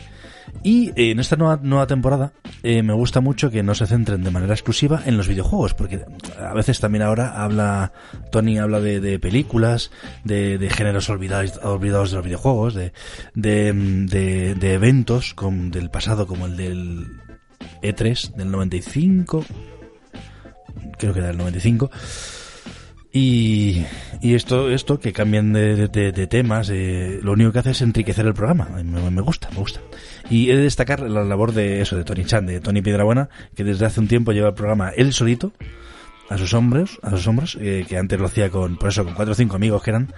Y eh, en esta nueva, nueva temporada eh, me gusta mucho que no se centren de manera exclusiva en los videojuegos, porque a veces también ahora habla, Tony habla de, de películas, de, de géneros olvidados, olvidados de los videojuegos, de, de, de- de eventos con, del pasado como el del E3 del 95, creo que era del 95. Y, y esto, esto que cambian de, de- de temas, eh, lo único que hace es enriquecer el programa. Me, me gusta, me gusta. Y he de destacar la labor de eso, de Tony Chan, de Tony Piedrabuena, que desde hace un tiempo lleva el programa él solito, a sus hombros, a sus hombros, eh, que antes lo hacía con, por eso, con cuatro o cinco amigos que eran,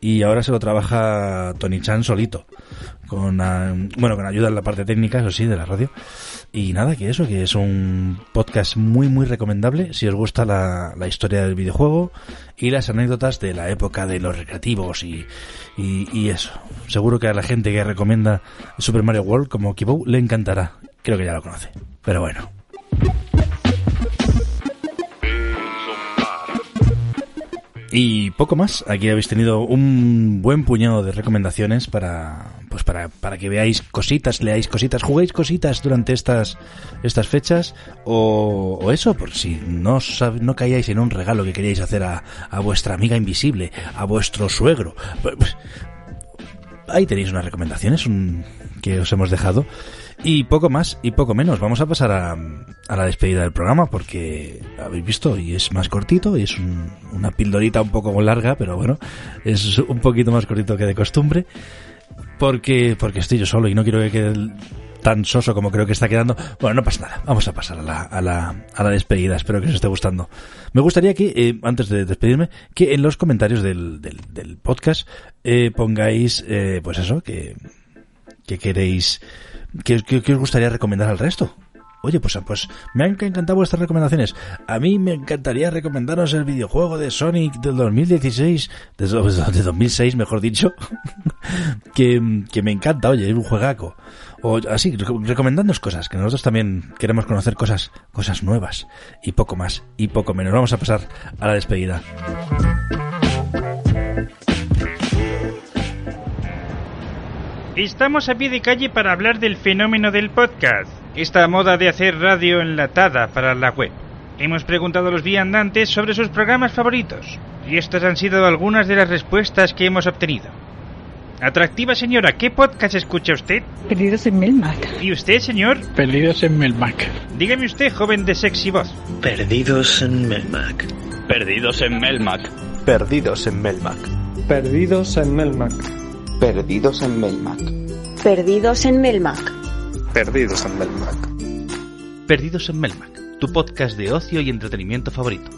y ahora se lo trabaja Tony Chan solito, con, ah, bueno, con ayuda en la parte técnica, eso sí, de la radio. Y nada, que eso, que es un podcast muy, muy recomendable si os gusta la, la historia del videojuego y las anécdotas de la época de los recreativos y, y, y eso. Seguro que a la gente que recomienda Super Mario World como Kibou le encantará. Creo que ya lo conoce. Pero bueno. Y poco más. Aquí habéis tenido un buen puñado de recomendaciones para, pues para, para que veáis cositas, leáis cositas, juguéis cositas durante estas, estas fechas o, o eso, por si no, no caíais en un regalo que queríais hacer a, a vuestra amiga invisible, a vuestro suegro. Pues, pues, ahí tenéis unas recomendaciones un- que os hemos dejado. Y poco más y poco menos. Vamos a pasar a, a la despedida del programa porque habéis visto y es más cortito y es un- una pildorita un poco larga, pero bueno, es un poquito más cortito que de costumbre. Porque, porque estoy yo solo y no quiero que quede tan soso como creo que está quedando. Bueno, no pasa nada. Vamos a pasar a la, a la, a la despedida. Espero que os esté gustando. Me gustaría que, eh, antes de despedirme, que en los comentarios del, del, del podcast eh, pongáis, eh, pues eso, que, que queréis, que, que- que os gustaría recomendar al resto. Oye, pues, pues me han encantado vuestras recomendaciones. A mí me encantaría recomendaros el videojuego de Sonic del 2016, de, (laughs) de 2006, mejor dicho, (laughs) que, que me encanta, oye, es un juegaco. O así, reco- recomendándonos cosas, que nosotros también queremos conocer cosas, cosas nuevas, y poco más, y poco menos. Vamos a pasar a la despedida. Estamos a pie de calle para hablar del fenómeno del podcast, esta moda de hacer radio enlatada para la web. Hemos preguntado a los viandantes sobre sus programas favoritos, y estas han sido algunas de las respuestas que hemos obtenido. Atractiva señora, ¿qué podcast escucha usted? Perdidos en Melmac. ¿Y usted, señor? Perdidos en Melmac. Dígame usted, joven de sexy voz. Perdidos en Melmac. Perdidos en Melmac. Perdidos en Melmac. Perdidos en Melmac. Perdidos en Melmac. Perdidos en Melmac. Perdidos en Melmac. Perdidos en Melmac, tu podcast de ocio y entretenimiento favorito.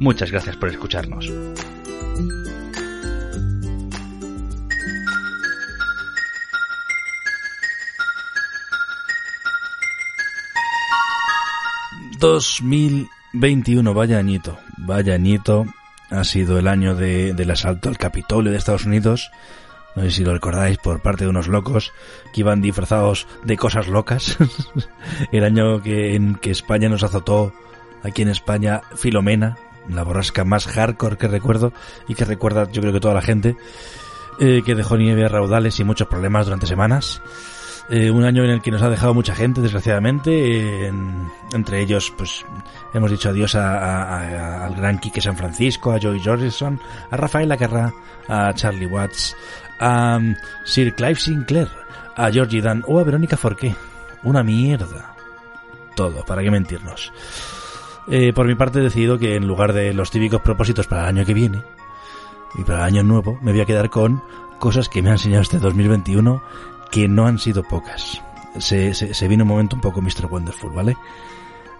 Muchas gracias por escucharnos. ...2021, vaya añito, vaya añito... ...ha sido el año de- del asalto al Capitolio de Estados Unidos... No sé si lo recordáis por parte de unos locos que iban disfrazados de cosas locas. (laughs) el año que, en que España nos azotó, aquí en España, Filomena, la borrasca más hardcore que recuerdo y que recuerda yo creo que toda la gente, eh, que dejó nieve a raudales y muchos problemas durante semanas. Eh, un año en el que nos ha dejado mucha gente, desgraciadamente, en- entre ellos, pues, hemos dicho adiós a- al gran Quique San Francisco, a Joey Jordison, a Rafael Acarra, a Charlie Watts, a um, Sir Clive Sinclair, a Georgie Dan o a Verónica Forqué. Una mierda. Todo, para qué mentirnos. Eh, por mi parte he decidido que en lugar de los típicos propósitos para el año que viene y para el año nuevo, me voy a quedar con cosas que me ha enseñado este 2021 que no han sido pocas. Se, se, se viene un momento un poco Mr. Wonderful, ¿vale?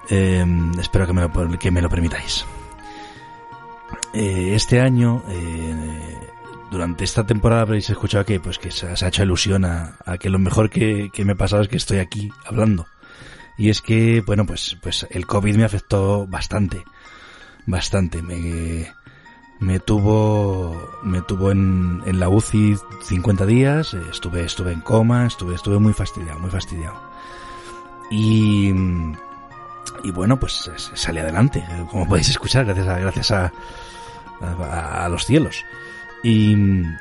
Eh, espero que me lo, que me lo permitáis. Eh, este año, eh, durante esta temporada habréis escuchado que, pues, que se, ha hecho ilusión a, que lo mejor que, me ha pasado es que estoy aquí hablando. Y es que, bueno, pues, pues el COVID me afectó bastante. Bastante. Me, me tuvo, me tuvo en, en la UCI 50 días, estuve, estuve en coma, estuve, estuve muy fastidiado, muy fastidiado. Y, y bueno, pues sale adelante, como podéis escuchar, gracias a, gracias a, a, los cielos. Y,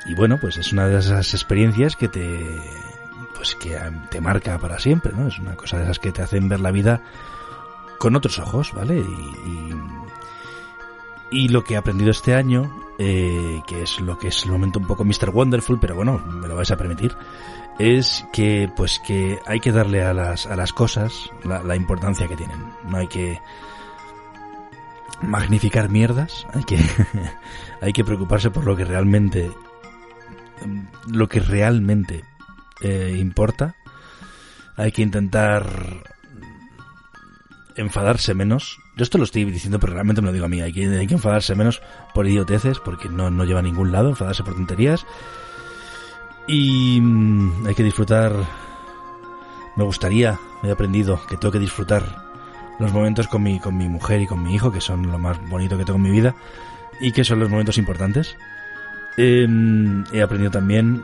y, bueno, pues es una de esas experiencias que te, pues que te marca para siempre, ¿no? Es una cosa de esas que te hacen ver la vida con otros ojos, ¿vale? Y, y, lo que he aprendido este año, eh, que es lo que es el momento un poco Mr. Wonderful, pero bueno, me lo vais a permitir, es que pues que hay que darle a las, a las cosas la, la importancia que tienen. No hay que magnificar mierdas, hay que, (laughs) hay que preocuparse por lo que realmente, lo que realmente eh, importa. Hay que intentar enfadarse menos. Yo esto lo estoy diciendo, pero realmente me lo digo a mí. Hay que, hay enfadarse menos por idioteces, porque no, no lleva a ningún lado, enfadarse por tonterías. Y mm, hay que disfrutar. Me gustaría, he aprendido que tengo que disfrutar los momentos con mi, con mi mujer y con mi hijo, que son lo más bonito que tengo en mi vida y que son los momentos importantes. Em, he aprendido también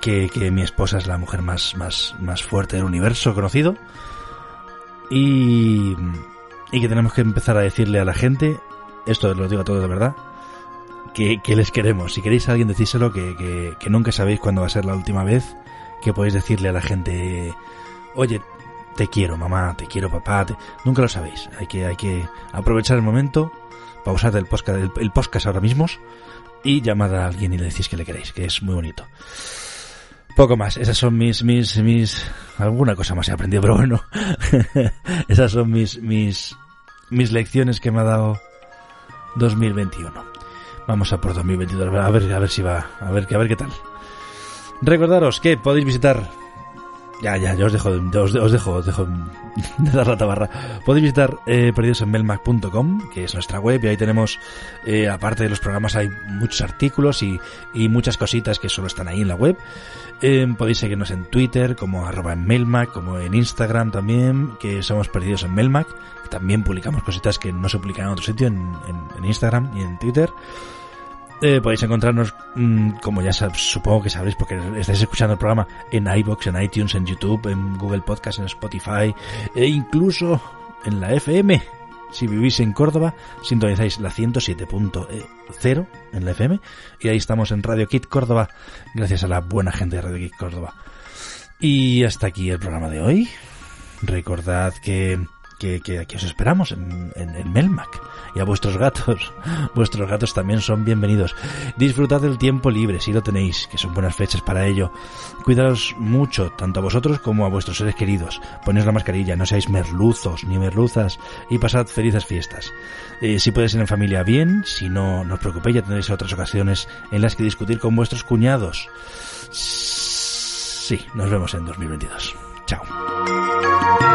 que, que, mi esposa es la mujer más, más, más fuerte del universo conocido y, y que tenemos que empezar a decirle a la gente, esto lo digo a todos de verdad, que, que les queremos. Si queréis a alguien decírselo, que, que, nunca sabéis cuándo va a ser la última vez que podéis decirle a la gente, oye, te quiero mamá, te quiero papá, nunca lo sabéis. Hay que, hay que aprovechar el momento, pausar el podcast, el, podcast ahora mismo y llamar a alguien y le decís que le queréis, que es muy bonito. Poco más, esas son mis, mis, mis, alguna cosa más he aprendido, pero bueno, (laughs) esas son mis, mis, mis lecciones que me ha dado 2021. Vamos a por 2022, a ver, a ver si va, a ver, a ver qué tal. Recordaros que podéis visitar ya, ya, yo os dejo, os, dejo, os (laughs) dejo de dar la tabarra. Podéis visitar eh, que es nuestra web, y ahí tenemos, eh, aparte de los programas, hay muchos artículos y, y muchas cositas que solo están ahí en la web. Eh, podéis seguirnos en Twitter, como arroba en Mailmac, como en Instagram también, que somos Perdidos en Mailmac. También publicamos cositas que no se publican en otro sitio, en, en, en Instagram y en Twitter. Eh, podéis encontrarnos, mm, como ya supongo que sabréis, porque estáis escuchando el programa en iBox, en iTunes, en YouTube, en Google Podcast, en Spotify e incluso en la FM. Si vivís en Córdoba, sintonizáis la 107.0 en la FM y ahí estamos en Radio Kit Córdoba, gracias a la buena gente de Radio Kit Córdoba. Y hasta aquí el programa de hoy. Recordad que que, os esperamos en, en, Melmac. Y a vuestros gatos, (laughs) vuestros gatos también son bienvenidos. Disfrutad del tiempo libre, si lo tenéis, que son buenas fechas para ello. Cuidaos mucho, tanto a vosotros como a vuestros seres queridos. Ponéis la mascarilla, no seáis merluzos ni merluzas y pasad felices fiestas. Eh, si puede ser en familia, bien. Si no, no os preocupéis, ya tendréis otras ocasiones en las que discutir con vuestros cuñados. Sí, nos vemos en 2022. Chao.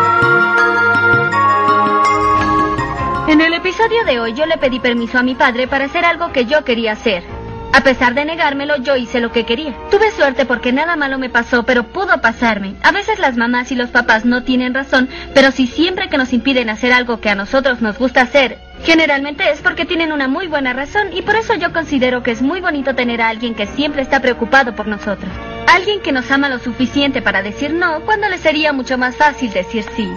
Episodio de hoy yo le pedí permiso a mi padre para hacer algo que yo quería hacer. A pesar de negármelo, yo hice lo que quería. Tuve suerte porque nada malo me pasó, pero pudo pasarme. A veces las mamás y los papás no tienen razón, pero si siempre que nos impiden hacer algo que a nosotros nos gusta hacer, generalmente es porque tienen una muy buena razón y por eso yo considero que es muy bonito tener a alguien que siempre está preocupado por nosotros. Alguien que nos ama lo suficiente para decir no cuando le sería mucho más fácil decir sí.